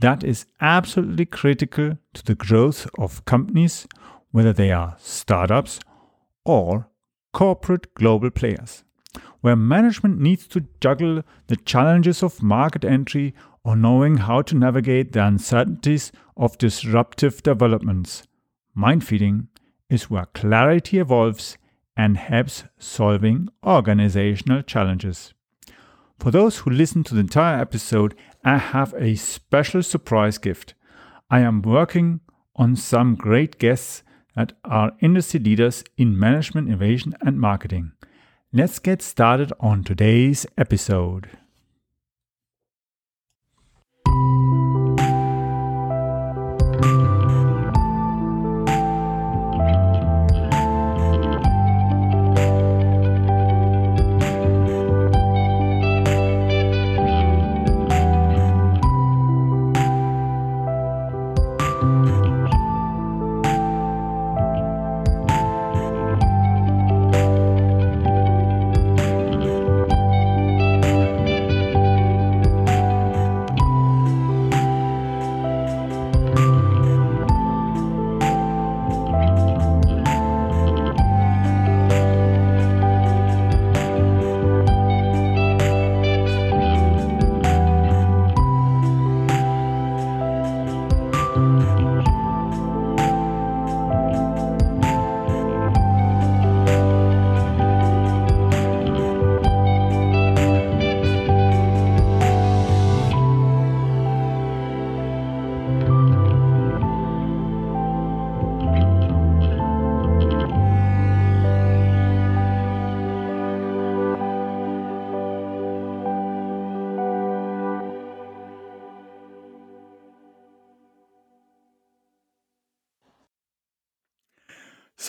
that is absolutely critical to the growth of companies, whether they are startups or corporate global players, where management needs to juggle the challenges of market entry or knowing how to navigate the uncertainties of disruptive developments. Mind feeding is where clarity evolves and helps solving organizational challenges. For those who listen to the entire episode, I have a special surprise gift. I am working on some great guests that are industry leaders in management, innovation, and marketing. Let's get started on today's episode.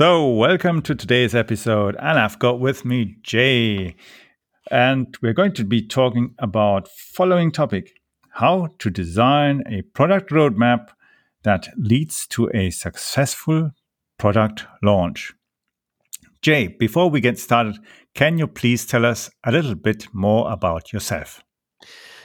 So, welcome to today's episode, and I've got with me Jay, and we're going to be talking about following topic: how to design a product roadmap that leads to a successful product launch. Jay, before we get started, can you please tell us a little bit more about yourself?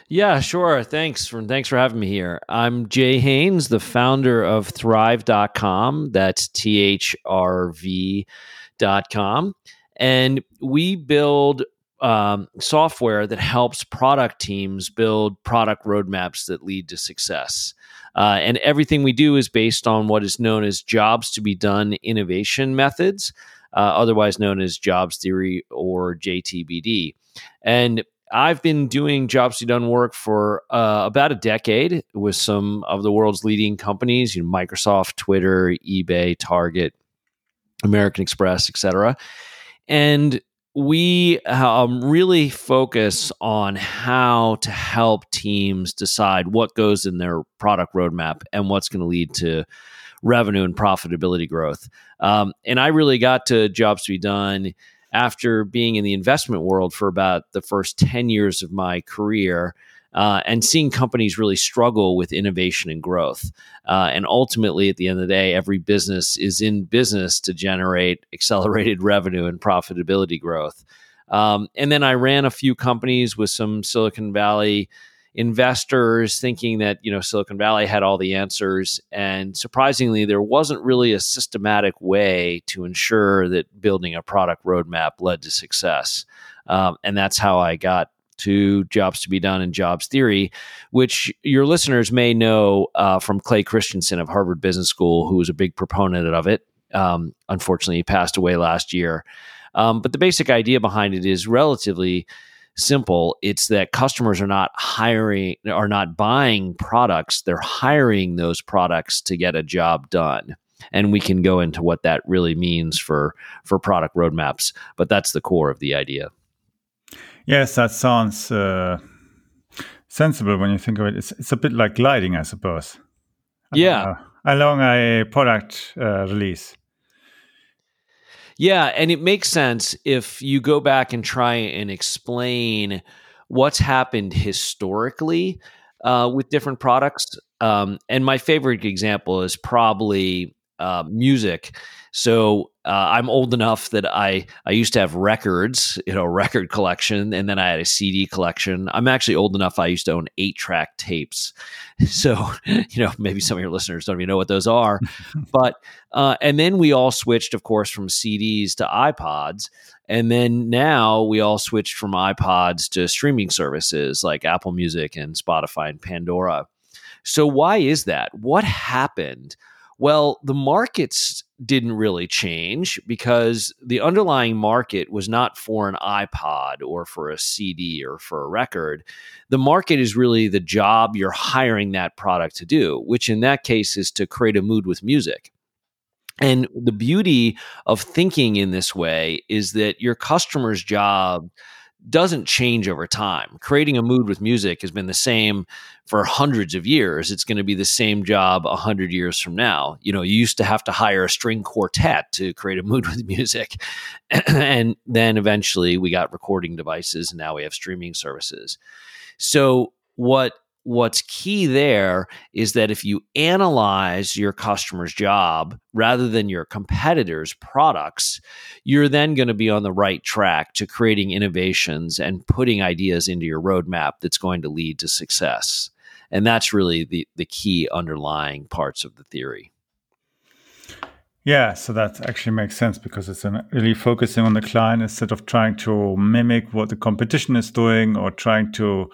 Yeah, sure. Thanks for thanks for having me here. I'm Jay Haynes, the founder of Thrv.com. That's T H R V.com. And we build um, software that helps product teams build product roadmaps that lead to success. Uh, and everything we do is based on what is known as jobs to be done innovation methods, uh, otherwise known as jobs theory or JTBD. And I've been doing jobs to done work for uh, about a decade with some of the world's leading companies, you know, Microsoft, Twitter, eBay, Target, American Express, etc. And we um, really focus on how to help teams decide what goes in their product roadmap and what's going to lead to revenue and profitability growth. Um, and I really got to jobs to be done after being in the investment world for about the first 10 years of my career uh, and seeing companies really struggle with innovation and growth. Uh, and ultimately, at the end of the day, every business is in business to generate accelerated revenue and profitability growth. Um, and then I ran a few companies with some Silicon Valley investors thinking that you know Silicon Valley had all the answers, and surprisingly, there wasn't really a systematic way to ensure that building a product roadmap led to success. Um, and that's how I got to jobs to be done and jobs theory, which your listeners may know uh, from Clay Christensen of Harvard Business School, who was a big proponent of it. Um, unfortunately, he passed away last year. Um, but the basic idea behind it is relatively simple. It's that customers are not hiring, are not buying products, they're hiring those products to get a job done. And we can go into what that really means for for product roadmaps, but that's the core of the idea. Yes, that sounds uh, sensible when you think of it. It's it's a bit like gliding, I suppose. Yeah, along a product uh, release. Yeah, and it makes sense if you go back and try and explain what's happened historically uh, with different products. Um, and my favorite example is probably uh, music. So uh, I'm old enough that I I used to have records, you know, record collection, and then I had a CD collection. I'm actually old enough. I used to own eight track tapes. So you know, maybe some of your listeners don't even know what those are. but uh, and then we all switched, of course, from CDs to iPods. And then now we all switched from iPods to streaming services like Apple Music and Spotify and Pandora. So, why is that? What happened? Well, the markets didn't really change because the underlying market was not for an iPod or for a CD or for a record. The market is really the job you're hiring that product to do, which in that case is to create a mood with music. And the beauty of thinking in this way is that your customer's job doesn't change over time. Creating a mood with music has been the same for hundreds of years. It's going to be the same job a hundred years from now. You know, you used to have to hire a string quartet to create a mood with music, and then eventually we got recording devices, and now we have streaming services. So what what's key there is that if you analyze your customer's job rather than your competitors' products, you're then going to be on the right track to creating innovations and putting ideas into your roadmap that's going to lead to success. And that's really the, the key underlying parts of the theory. Yeah, so that actually makes sense because it's really focusing on the client instead of trying to mimic what the competition is doing or trying to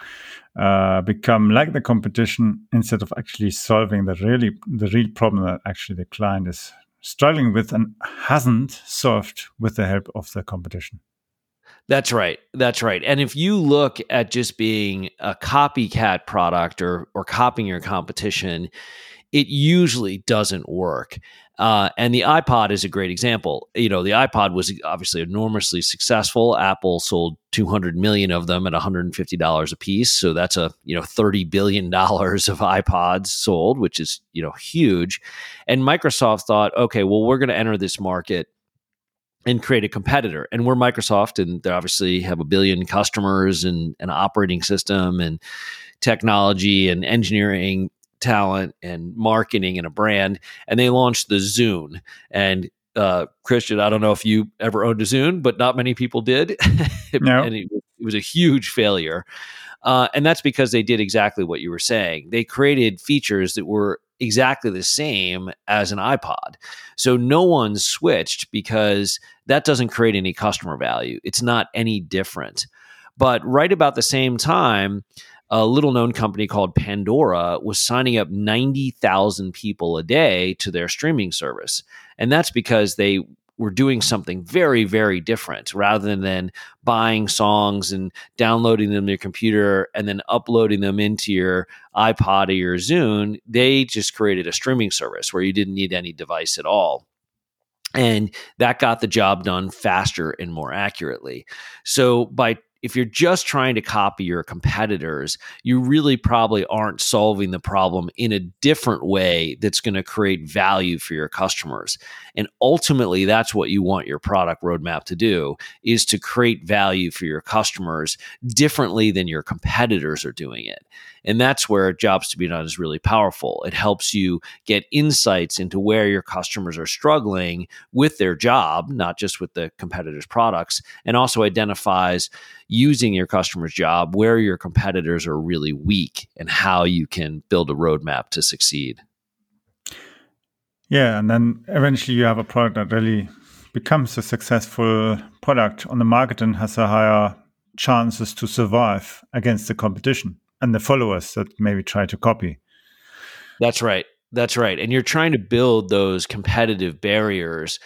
uh, become like the competition instead of actually solving the really the real problem that actually the client is struggling with and hasn't solved with the help of the competition. That's right. That's right. And if you look at just being a copycat product or or copying your competition, it usually doesn't work. Uh, and the iPod is a great example. You know, the iPod was obviously enormously successful. Apple sold 200 million of them at $150 a piece. So that's a, you know, $30 billion of iPods sold, which is, you know, huge. And Microsoft thought, okay, well, we're going to enter this market and create a competitor. And we're Microsoft, and they obviously have a billion customers and an operating system and technology and engineering talent and marketing and a brand, and they launched the Zune. And uh, Christian, I don't know if you ever owned a Zune, but not many people did. no. and it, it, was a huge failure. Uh, and that's because they did exactly what you were saying. They created features that were exactly the same as an iPod. So no one switched because that doesn't create any customer value. It's not any different. But right about the same time, a little known company called Pandora was signing up 90,000 people a day to their streaming service. And that's because they were doing something very, very different rather than buying songs and downloading them to your computer and then uploading them into your iPod or your Zune. They just created a streaming service where you didn't need any device at all. And that got the job done faster and more accurately. So by if you're just trying to copy your competitors, you really probably aren't solving the problem in a different way that's going to create value for your customers. And ultimately, that's what you want your product roadmap to do is to create value for your customers differently than your competitors are doing it. And that's where Jobs to be done is really powerful. It helps you get insights into where your customers are struggling with their job, not just with the competitors' products, and also identifies using your customer's job where your competitors are really weak and how you can build a roadmap to succeed. Yeah, and then eventually you have a product that really becomes a successful product on the market and has a higher chances to survive against the competition and the followers that maybe try to copy. That's right. That's right. And you're trying to build those competitive barriers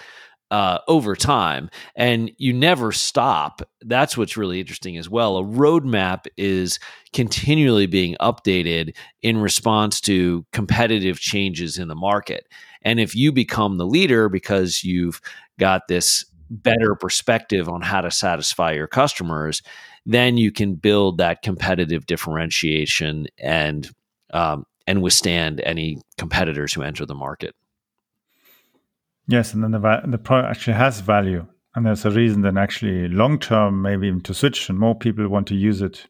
uh, over time, and you never stop. That's what's really interesting as well. A roadmap is continually being updated in response to competitive changes in the market. And if you become the leader because you've got this better perspective on how to satisfy your customers, then you can build that competitive differentiation and um, and withstand any competitors who enter the market. Yes, and then the the product actually has value, and there's a reason then actually long term maybe even to switch, and more people want to use it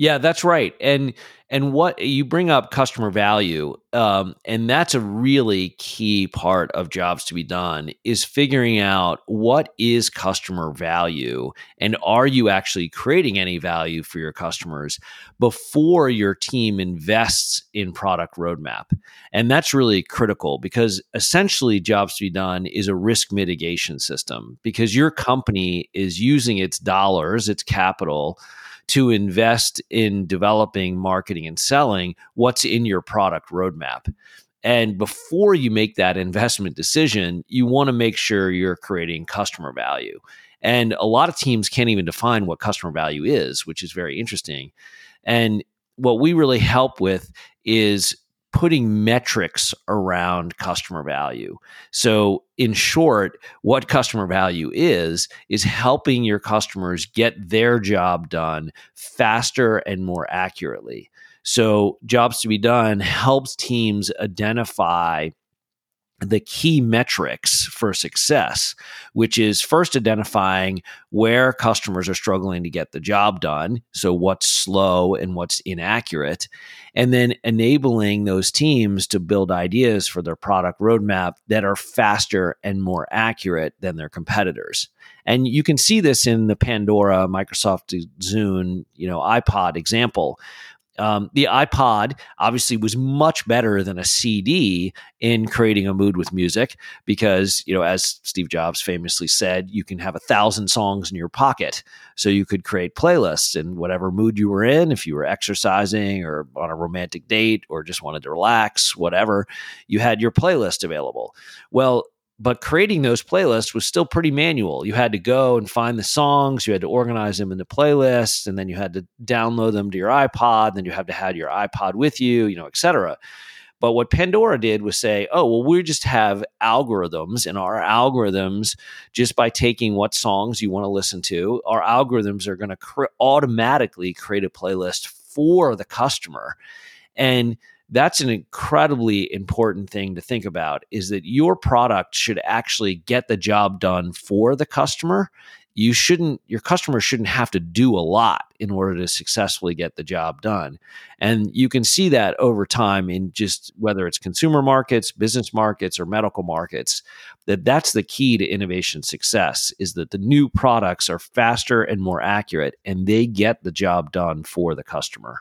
yeah, that's right. And and what you bring up customer value, um, and that's a really key part of jobs to be done is figuring out what is customer value, and are you actually creating any value for your customers before your team invests in product roadmap, and that's really critical because essentially jobs to be done is a risk mitigation system because your company is using its dollars, its capital to invest in developing, marketing, and selling what's in your product roadmap. And before you make that investment decision, you want to make sure you're creating customer value. And a lot of teams can't even define what customer value is, which is very interesting. And what we really help with is putting metrics around customer value. So, in short, what customer value is, is helping your customers get their job done faster and more accurately. So, jobs to be done helps teams identify the key metrics for success, which is first identifying where customers are struggling to get the job done. So, what's slow and what's inaccurate, and then enabling those teams to build ideas for their product roadmap that are faster and more accurate than their competitors. And you can see this in the Pandora, Microsoft Zune, you know, iPod example um, the iPod obviously was much better than a CD in creating a mood with music because, you know, as Steve Jobs famously said, you can have a thousand songs in your pocket. So you could create playlists in whatever mood you were in. If you were exercising or on a romantic date or just wanted to relax, whatever, you had your playlist available. Well, but creating those playlists was still pretty manual. You had to go and find the songs, you had to organize them into playlists, and then you had to download them to your iPod. Then you have to have your iPod with you, you know, etc. But what Pandora did was say, oh, well, we just have algorithms, and our algorithms, just by taking what songs you want to listen to, our algorithms are going to automatically create a playlist for the customer. And that's an incredibly important thing to think about is that your product should actually get the job done for the customer. You shouldn't your customer shouldn't have to do a lot in order to successfully get the job done. And you can see that over time in just whether it's consumer markets business markets or medical markets that that's the key to innovation success is that the new products are faster and more accurate and they get the job done for the customer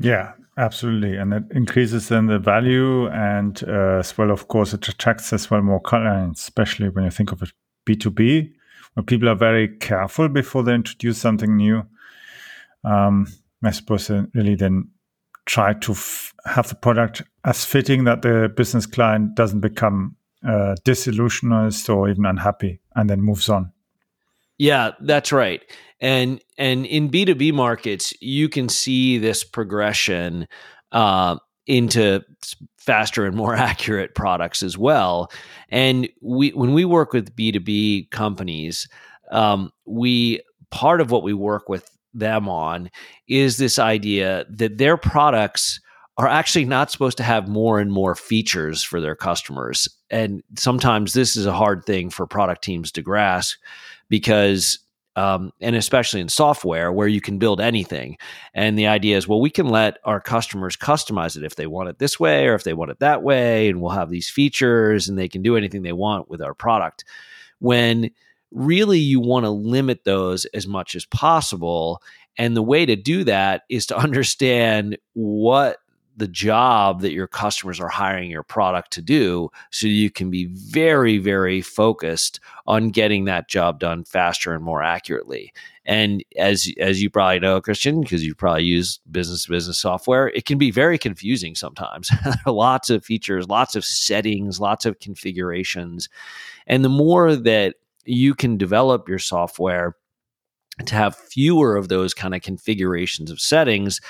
yeah, absolutely, and it increases then the value, and uh, as well, of course, it attracts as well more clients, especially when you think of it B two B, where people are very careful before they introduce something new. Um, I suppose really then try to f- have the product as fitting that the business client doesn't become uh, disillusioned or even unhappy, and then moves on. Yeah, that's right. And and in B2B markets, you can see this progression uh, into faster and more accurate products as well. And we when we work with B2B companies, um, we part of what we work with them on is this idea that their products are actually not supposed to have more and more features for their customers. And sometimes this is a hard thing for product teams to grasp because um, and especially in software where you can build anything. And the idea is, well, we can let our customers customize it if they want it this way or if they want it that way, and we'll have these features and they can do anything they want with our product. When really you want to limit those as much as possible. And the way to do that is to understand what the job that your customers are hiring your product to do so you can be very very focused on getting that job done faster and more accurately. And as as you probably know christian because you probably use business business software it can be very confusing sometimes. Lots of features lots of settings lots of configurations. And the more that you can develop your software to have fewer of those kind of configurations of settings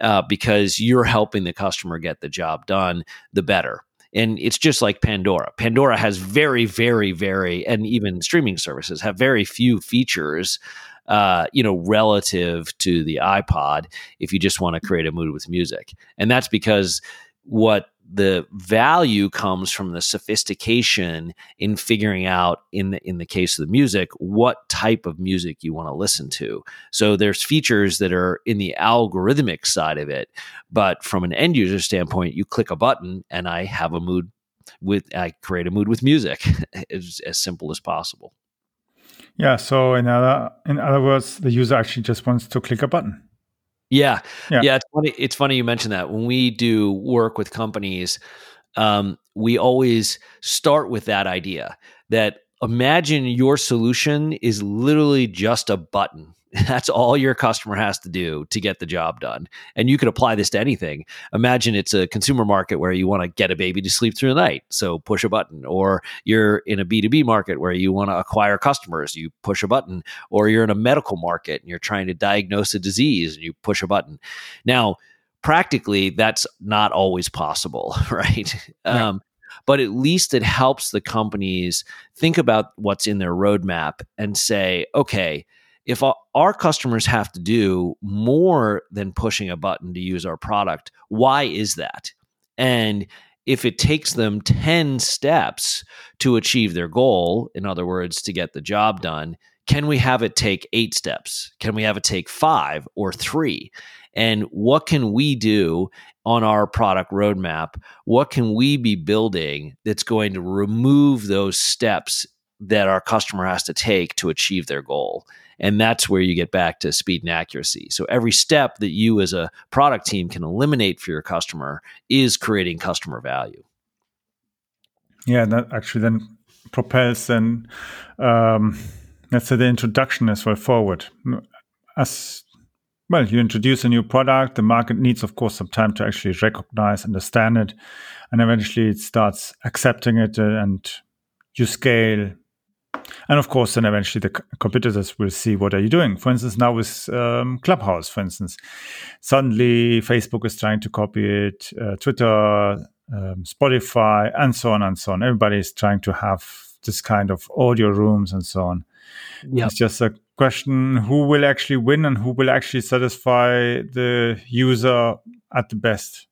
uh, because you're helping the customer get the job done, the better. And it's just like Pandora. Pandora has very, very, very, and even streaming services have very few features uh, you know, relative to the iPod if you just want to create a mood with music. And that's because what the value comes from the sophistication in figuring out in the in the case of the music what type of music you want to listen to. So there's features that are in the algorithmic side of it but from an end user standpoint you click a button and i have a mood with i create a mood with music as, as simple as possible. Yeah so in other in other words the user actually just wants to click a button yeah. yeah. Yeah. It's funny. It's funny you mentioned that. When we do work with companies, um, we always start with that idea that imagine your solution is literally just a button That's all your customer has to do to get the job done. And you could apply this to anything. Imagine it's a consumer market where you want to get a baby to sleep through the night. So push a button. Or you're in a B2B market where you want to acquire customers. You push a button. Or you're in a medical market and you're trying to diagnose a disease and you push a button. Now, practically, that's not always possible, right? Yeah. Um, but at least it helps the companies think about what's in their roadmap and say, okay, if our customers have to do more than pushing a button to use our product, why is that? And if it takes them 10 steps to achieve their goal, in other words, to get the job done, can we have it take eight steps? Can we have it take five or three? And what can we do on our product roadmap? What can we be building that's going to remove those steps that our customer has to take to achieve their goal? And that's where you get back to speed and accuracy. So every step that you as a product team can eliminate for your customer is creating customer value. Yeah, that actually then propels then um, let's say the introduction as well forward. As well, you introduce a new product, the market needs, of course, some time to actually recognize, understand it, and eventually it starts accepting it uh, and you scale and of course, then eventually the competitors will see what are you doing. For instance, now with um, Clubhouse, for instance, suddenly Facebook is trying to copy it, uh, Twitter, um, Spotify, and so on and so on. Everybody is trying to have this kind of audio rooms and so on. Yep. It's just a question who will actually win and who will actually satisfy the user at the best.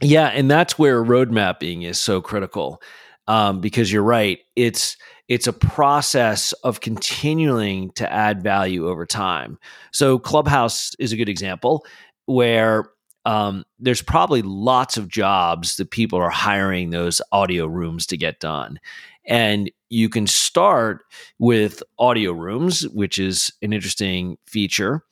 Yeah, and that's where road mapping is so critical um, because you're right. It's it's a process of continuing to add value over time. So Clubhouse is a good example where um, there's probably lots of jobs that people are hiring those audio rooms to get done. And you can start with audio rooms, which is an interesting feature.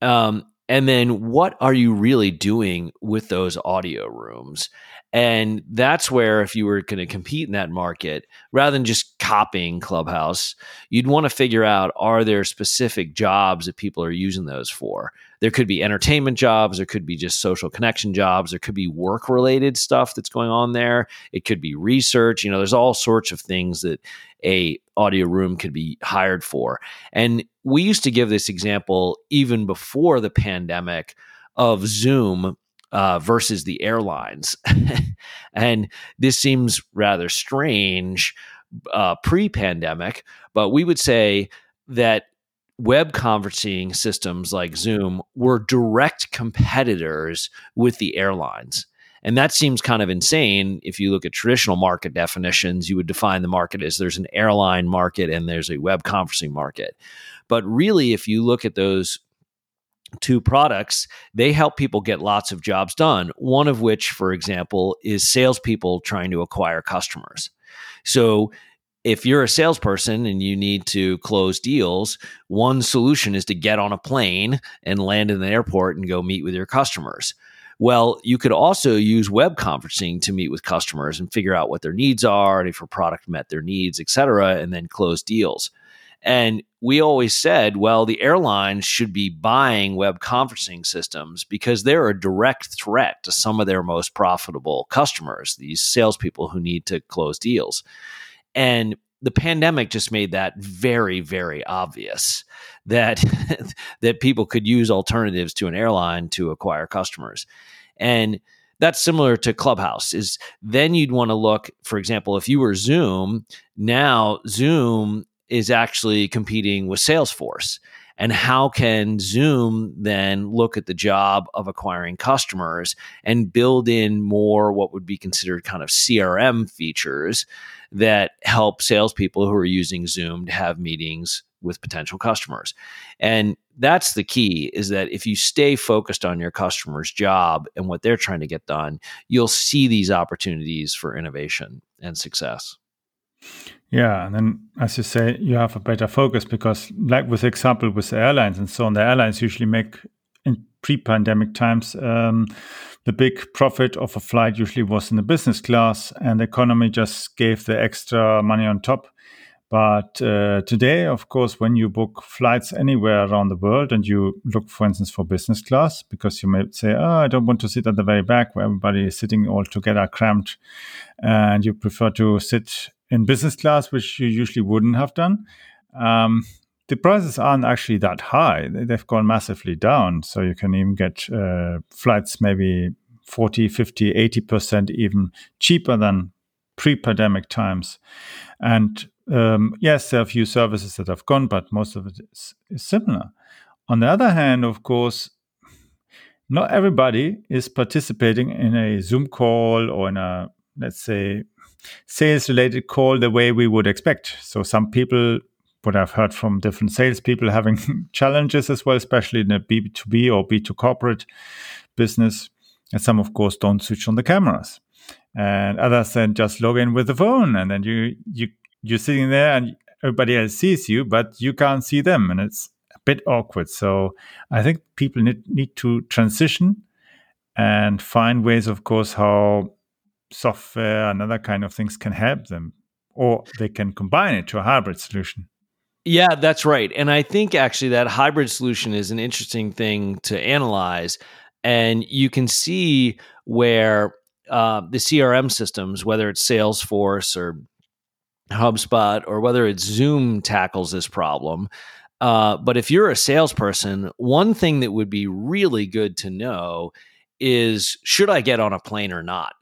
Um, and then what are you really doing with those audio rooms? And that's where, if you were going to compete in that market, rather than just copying Clubhouse, you'd want to figure out are there specific jobs that people are using those for? There could be entertainment jobs, there could be just social connection jobs, there could be work related stuff that's going on there. It could be research. You know, there's all sorts of things that a audio room could be hired for. And we used to give this example even before the pandemic of Zoom uh, versus the airlines. and this seems rather strange uh, pre pandemic, but we would say that web conferencing systems like Zoom were direct competitors with the airlines. And that seems kind of insane. If you look at traditional market definitions, you would define the market as there's an airline market and there's a web conferencing market. But really, if you look at those two products, they help people get lots of jobs done. One of which, for example, is salespeople trying to acquire customers. So if you're a salesperson and you need to close deals, one solution is to get on a plane and land in the airport and go meet with your customers. Well, you could also use web conferencing to meet with customers and figure out what their needs are and if your product met their needs, et cetera, and then close deals. And we always said, well, the airlines should be buying web conferencing systems because they're a direct threat to some of their most profitable customers, these salespeople who need to close deals. And the pandemic just made that very, very obvious that that people could use alternatives to an airline to acquire customers. And that's similar to Clubhouse. Is then you'd want to look, for example, if you were Zoom, now Zoom is actually competing with Salesforce. And how can Zoom then look at the job of acquiring customers and build in more what would be considered kind of CRM features that help salespeople who are using Zoom to have meetings with potential customers? And that's the key is that if you stay focused on your customer's job and what they're trying to get done, you'll see these opportunities for innovation and success. Yeah, and then as you say, you have a better focus because, like with example with airlines and so on, the airlines usually make pre-pandemic times um, the big profit of a flight usually was in the business class, and the economy just gave the extra money on top. But uh, today, of course, when you book flights anywhere around the world and you look, for instance, for business class, because you may say, oh, I don't want to sit at the very back where everybody is sitting all together cramped, and you prefer to sit in business class, which you usually wouldn't have done. Um, the prices aren't actually that high. They've gone massively down. So you can even get uh, flights maybe 40, 50, 80% even cheaper than pre pandemic times. And um, yes, there are a few services that have gone, but most of it is, is similar. On the other hand, of course, not everybody is participating in a Zoom call or in a, let's say, sales related call the way we would expect. So some people what I've heard from different salespeople having challenges as well, especially in a B2B or B2 corporate business. And some, of course, don't switch on the cameras. And others then just log in with the phone. And then you, you, you're sitting there and everybody else sees you, but you can't see them. And it's a bit awkward. So I think people need, need to transition and find ways, of course, how software and other kind of things can help them, or they can combine it to a hybrid solution. Yeah, that's right. And I think actually that hybrid solution is an interesting thing to analyze. And you can see where uh, the CRM systems, whether it's Salesforce or HubSpot or whether it's Zoom, tackles this problem. Uh, but if you're a salesperson, one thing that would be really good to know is should I get on a plane or not?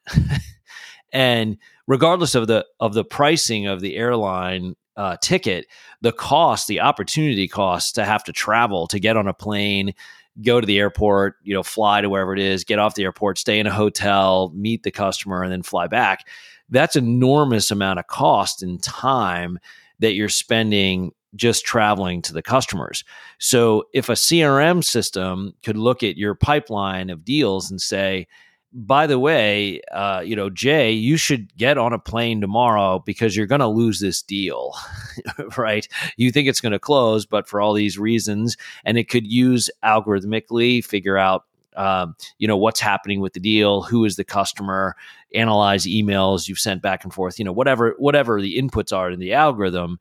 and regardless of the of the pricing of the airline uh, ticket, the cost, the opportunity cost to have to travel to get on a plane, go to the airport, you know, fly to wherever it is, get off the airport, stay in a hotel, meet the customer, and then fly back. That's enormous amount of cost and time that you're spending just traveling to the customers. So if a CRM system could look at your pipeline of deals and say, by the way, uh, you know, Jay, you should get on a plane tomorrow because you're going to lose this deal, right? You think it's going to close, but for all these reasons, and it could use algorithmically figure out, um, you know, what's happening with the deal, who is the customer, analyze emails you've sent back and forth, you know, whatever whatever the inputs are in the algorithm.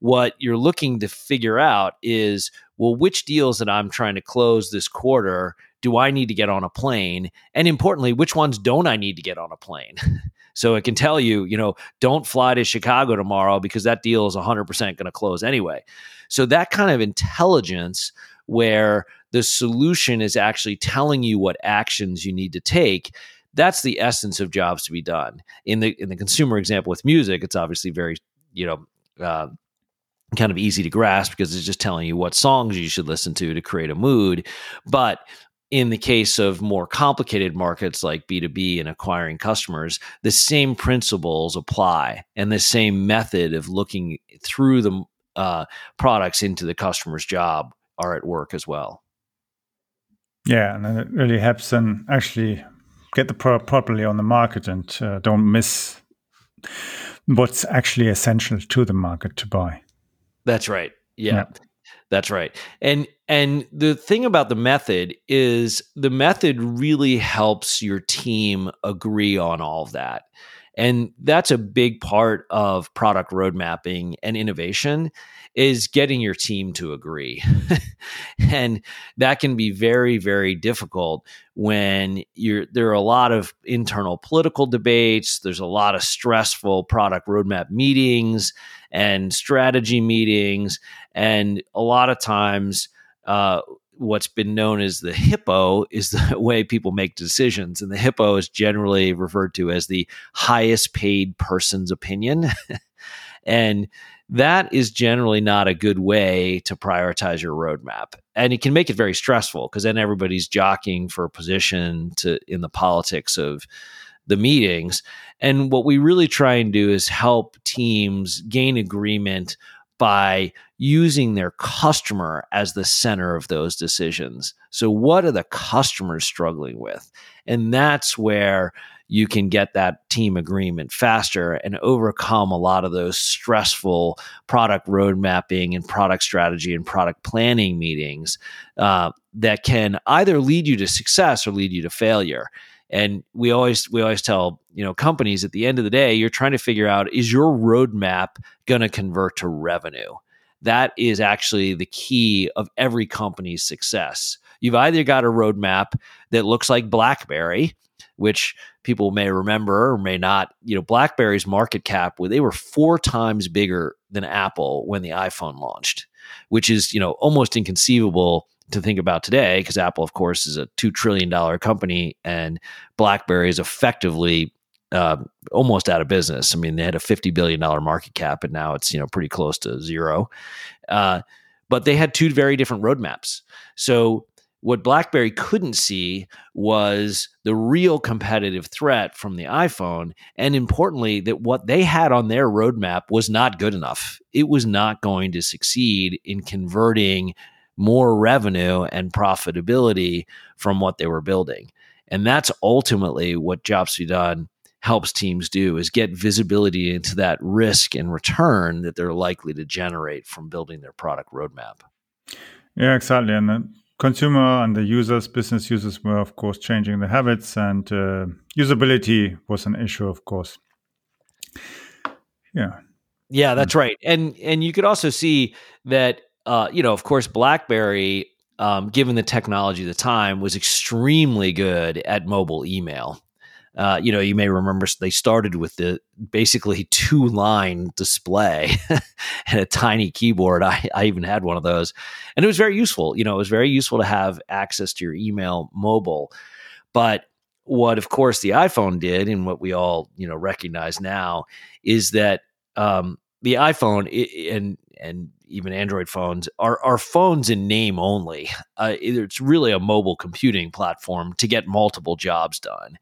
What you're looking to figure out is, well, which deals that I'm trying to close this quarter do I need to get on a plane? And importantly, which ones don't I need to get on a plane? so it can tell you, you know, don't fly to Chicago tomorrow because that deal is 100% going to close anyway. So that kind of intelligence where the solution is actually telling you what actions you need to take that's the essence of jobs to be done in the in the consumer example with music it's obviously very you know uh, kind of easy to grasp because it's just telling you what songs you should listen to to create a mood but in the case of more complicated markets like B2B and acquiring customers, the same principles apply and the same method of looking through the uh, products into the customer's job are at work as well. Yeah, and it really helps them actually get the product properly on the market and uh, don't miss what's actually essential to the market to buy. That's right. Yeah. yeah. That's right. And and the thing about the method is the method really helps your team agree on all of that. And that's a big part of product road mapping and innovation is getting your team to agree. and that can be very, very difficult when you're there are a lot of internal political debates, there's a lot of stressful product roadmap meetings and strategy meetings. And a lot of times uh, what's been known as the hippo is the way people make decisions and the hippo is generally referred to as the highest paid person's opinion And that is generally not a good way to prioritize your roadmap. And it can make it very stressful because then everybody's jockeying for a position to in the politics of the meetings. And what we really try and do is help teams gain agreement by using their customer as the center of those decisions. So, what are the customers struggling with? And that's where you can get that team agreement faster and overcome a lot of those stressful product road mapping and product strategy and product planning meetings uh, that can either lead you to success or lead you to failure. And we always we always tell you know companies at the end of the day, you're trying to figure out is your roadmap going to convert to revenue. That is actually the key of every company's success. You've either got a roadmap that looks like BlackBerry, which people may remember or may not. You know, BlackBerry's market cap, they were four times bigger than Apple when the iPhone launched, which is you know almost inconceivable to think about today because Apple, of course, is a two trillion dollar company, and BlackBerry is effectively uh, almost out of business. I mean, they had a fifty billion dollar market cap, and now it's you know pretty close to zero. Uh, but they had two very different roadmaps. So what BlackBerry couldn't see was the real competitive threat from the iPhone. And importantly, that what they had on their roadmap was not good enough. It was not going to succeed in converting more revenue and profitability from what they were building. And that's ultimately what Jobs to be done helps teams do is get visibility into that risk and return that they're likely to generate from building their product roadmap. Yeah, exactly. And the consumer and the users, business users were, of course, changing the habits, and uh, usability was an issue, of course. Yeah. Yeah, that's right. And and you could also see that uh, you know, of course, BlackBerry, um, given the technology of the time, was extremely good at mobile email. Uh, you know, you may remember they started with the basically two line display and a tiny keyboard. I, I even had one of those, and it was very useful. You know, it was very useful to have access to your email mobile. But what, of course, the iPhone did, and what we all you know recognize now, is that um, the iPhone and and even Android phones are are phones in name only. Uh, it's really a mobile computing platform to get multiple jobs done.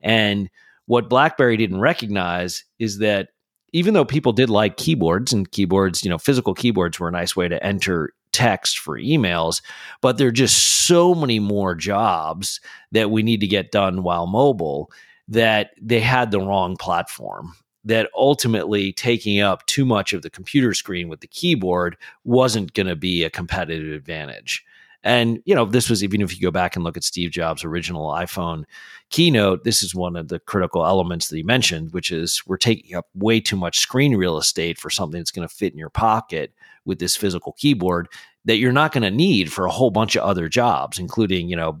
And what BlackBerry didn't recognize is that even though people did like keyboards and keyboards, you know, physical keyboards were a nice way to enter text for emails, but there are just so many more jobs that we need to get done while mobile that they had the wrong platform that ultimately taking up too much of the computer screen with the keyboard wasn't going to be a competitive advantage. And, you know, this was even if you go back and look at Steve Jobs' original iPhone keynote, this is one of the critical elements that he mentioned, which is we're taking up way too much screen real estate for something that's going to fit in your pocket with this physical keyboard that you're not going to need for a whole bunch of other jobs, including, you know,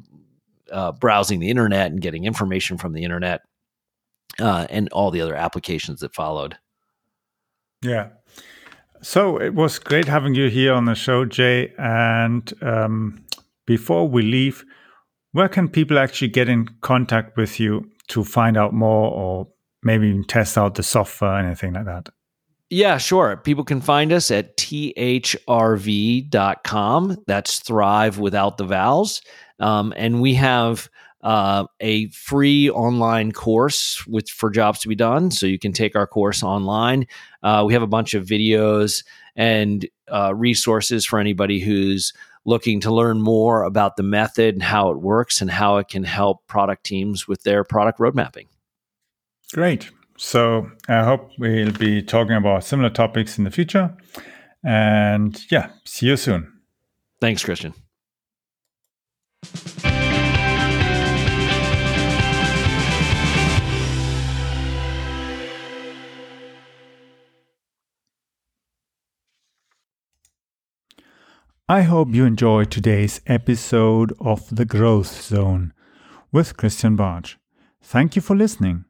uh, browsing the internet and getting information from the internet uh, and all the other applications that followed. Yeah. So it was great having you here on the show, Jay. And um, before we leave, where can people actually get in contact with you to find out more or maybe even test out the software, anything like that? Yeah, sure. People can find us at thrv.com. That's thrive without the vowels. Um, and we have uh, a free online course with for jobs to be done. So you can take our course online. Uh, we have a bunch of videos and uh, resources for anybody who's looking to learn more about the method and how it works and how it can help product teams with their product road mapping. Great. So I hope we'll be talking about similar topics in the future. And yeah, see you soon. Thanks, Christian. I hope you enjoyed today's episode of The Growth Zone with Christian Bartsch. Thank you for listening.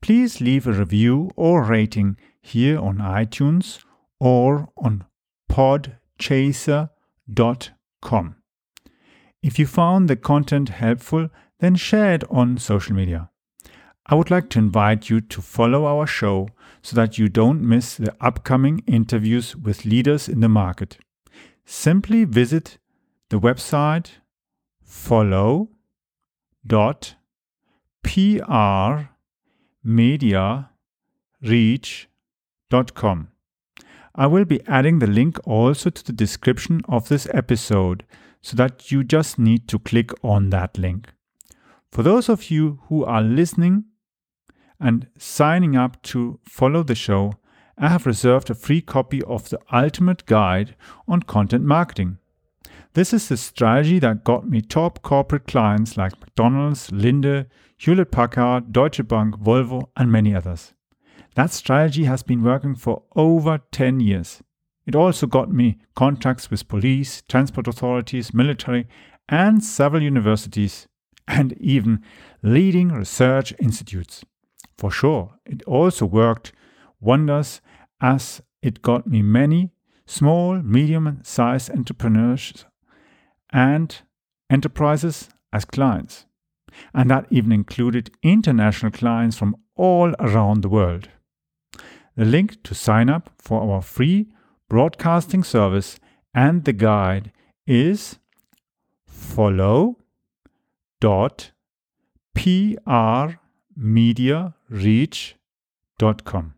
Please leave a review or rating here on iTunes or on podchaser.com. If you found the content helpful, then share it on social media. I would like to invite you to follow our show so that you don't miss the upcoming interviews with leaders in the market. Simply visit the website follow.prmediareach.com. I will be adding the link also to the description of this episode so that you just need to click on that link. For those of you who are listening and signing up to follow the show, I have reserved a free copy of the Ultimate Guide on Content Marketing. This is the strategy that got me top corporate clients like McDonald's, Linde, Hewlett Packard, Deutsche Bank, Volvo, and many others. That strategy has been working for over 10 years. It also got me contacts with police, transport authorities, military, and several universities, and even leading research institutes. For sure, it also worked wonders as it got me many small, medium sized entrepreneurs and enterprises as clients. And that even included international clients from all around the world. The link to sign up for our free broadcasting service and the guide is follow.prmediareach.com.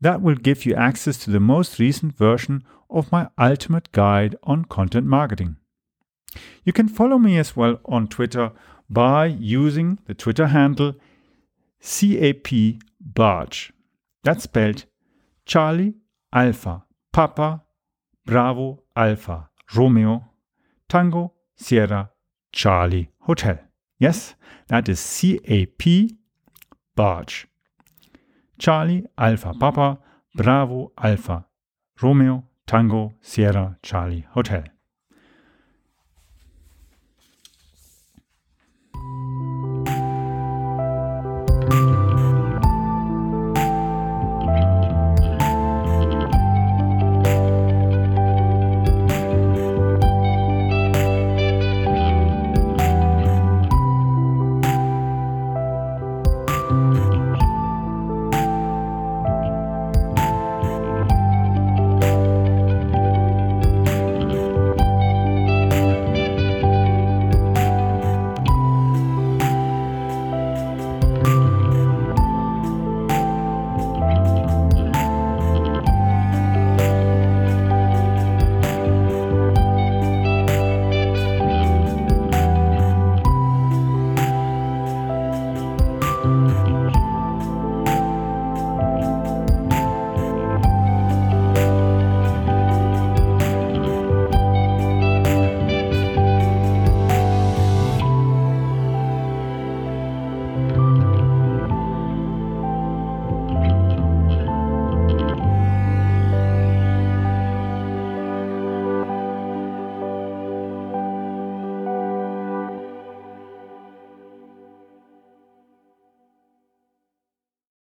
That will give you access to the most recent version of my ultimate guide on content marketing. You can follow me as well on Twitter by using the Twitter handle CAP Bartsch. That's spelled Charlie Alpha Papa Bravo Alpha Romeo Tango Sierra Charlie Hotel. Yes, that is CAP Bartsch. Charlie Alpha Papa Bravo Alpha Romeo Tango Sierra Charlie Hotel.